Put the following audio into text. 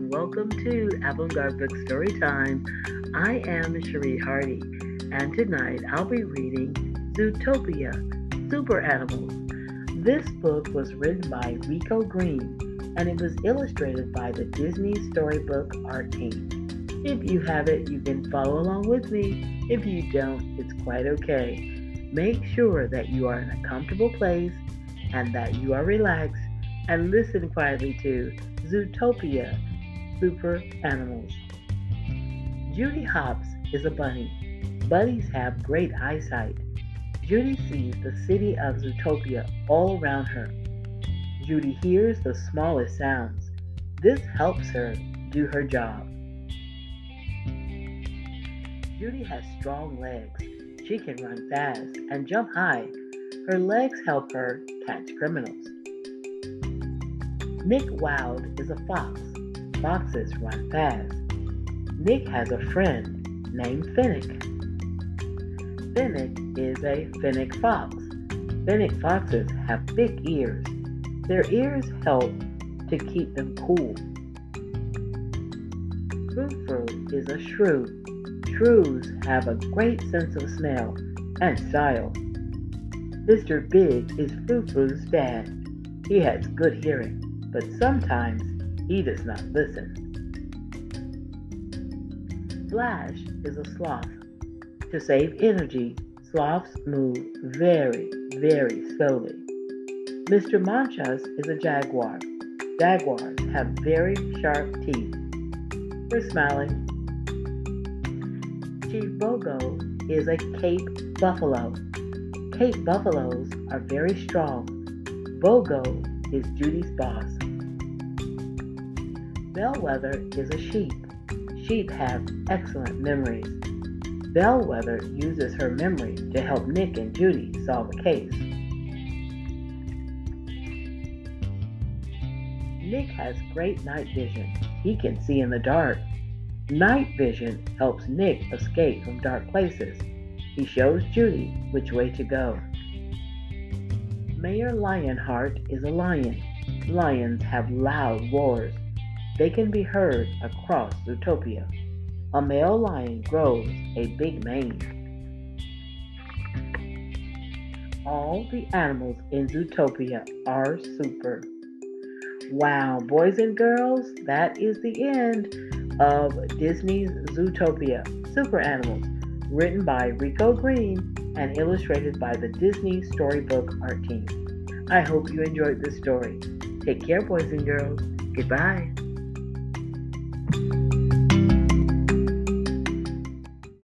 welcome to Avant-Garde Book Story Time. I am Cherie Hardy, and tonight I'll be reading Zootopia, Super Animals. This book was written by Rico Green, and it was illustrated by the Disney Storybook Art Team. If you have it, you can follow along with me. If you don't, it's quite okay. Make sure that you are in a comfortable place and that you are relaxed and listen quietly to Zootopia Super Animals. Judy Hopps is a bunny. Bunnies have great eyesight. Judy sees the city of Zootopia all around her. Judy hears the smallest sounds. This helps her do her job. Judy has strong legs. She can run fast and jump high. Her legs help her catch criminals. Nick Wilde is a fox. Foxes run fast. Nick has a friend named Finnick. Finnick is a fennec fox. Fennec foxes have big ears. Their ears help to keep them cool. Fru is a shrew. Shrews have a great sense of smell and style. Mr. Big is Fru Fru's dad. He has good hearing but sometimes he does not listen. Flash is a sloth. To save energy, sloths move very, very slowly. Mr. Manchas is a jaguar. Jaguars have very sharp teeth. We're smiling. Chief Bogo is a Cape buffalo. Cape buffaloes are very strong. Bogo is Judy's boss. Bellwether is a sheep. Sheep have excellent memories. Bellwether uses her memory to help Nick and Judy solve a case. Nick has great night vision. He can see in the dark. Night vision helps Nick escape from dark places. He shows Judy which way to go. Mayor Lionheart is a lion. Lions have loud roars. They can be heard across Zootopia. A male lion grows a big mane. All the animals in Zootopia are super. Wow, boys and girls, that is the end of Disney's Zootopia Super Animals, written by Rico Green and illustrated by the Disney Storybook Art Team. I hope you enjoyed this story. Take care, boys and girls. Goodbye you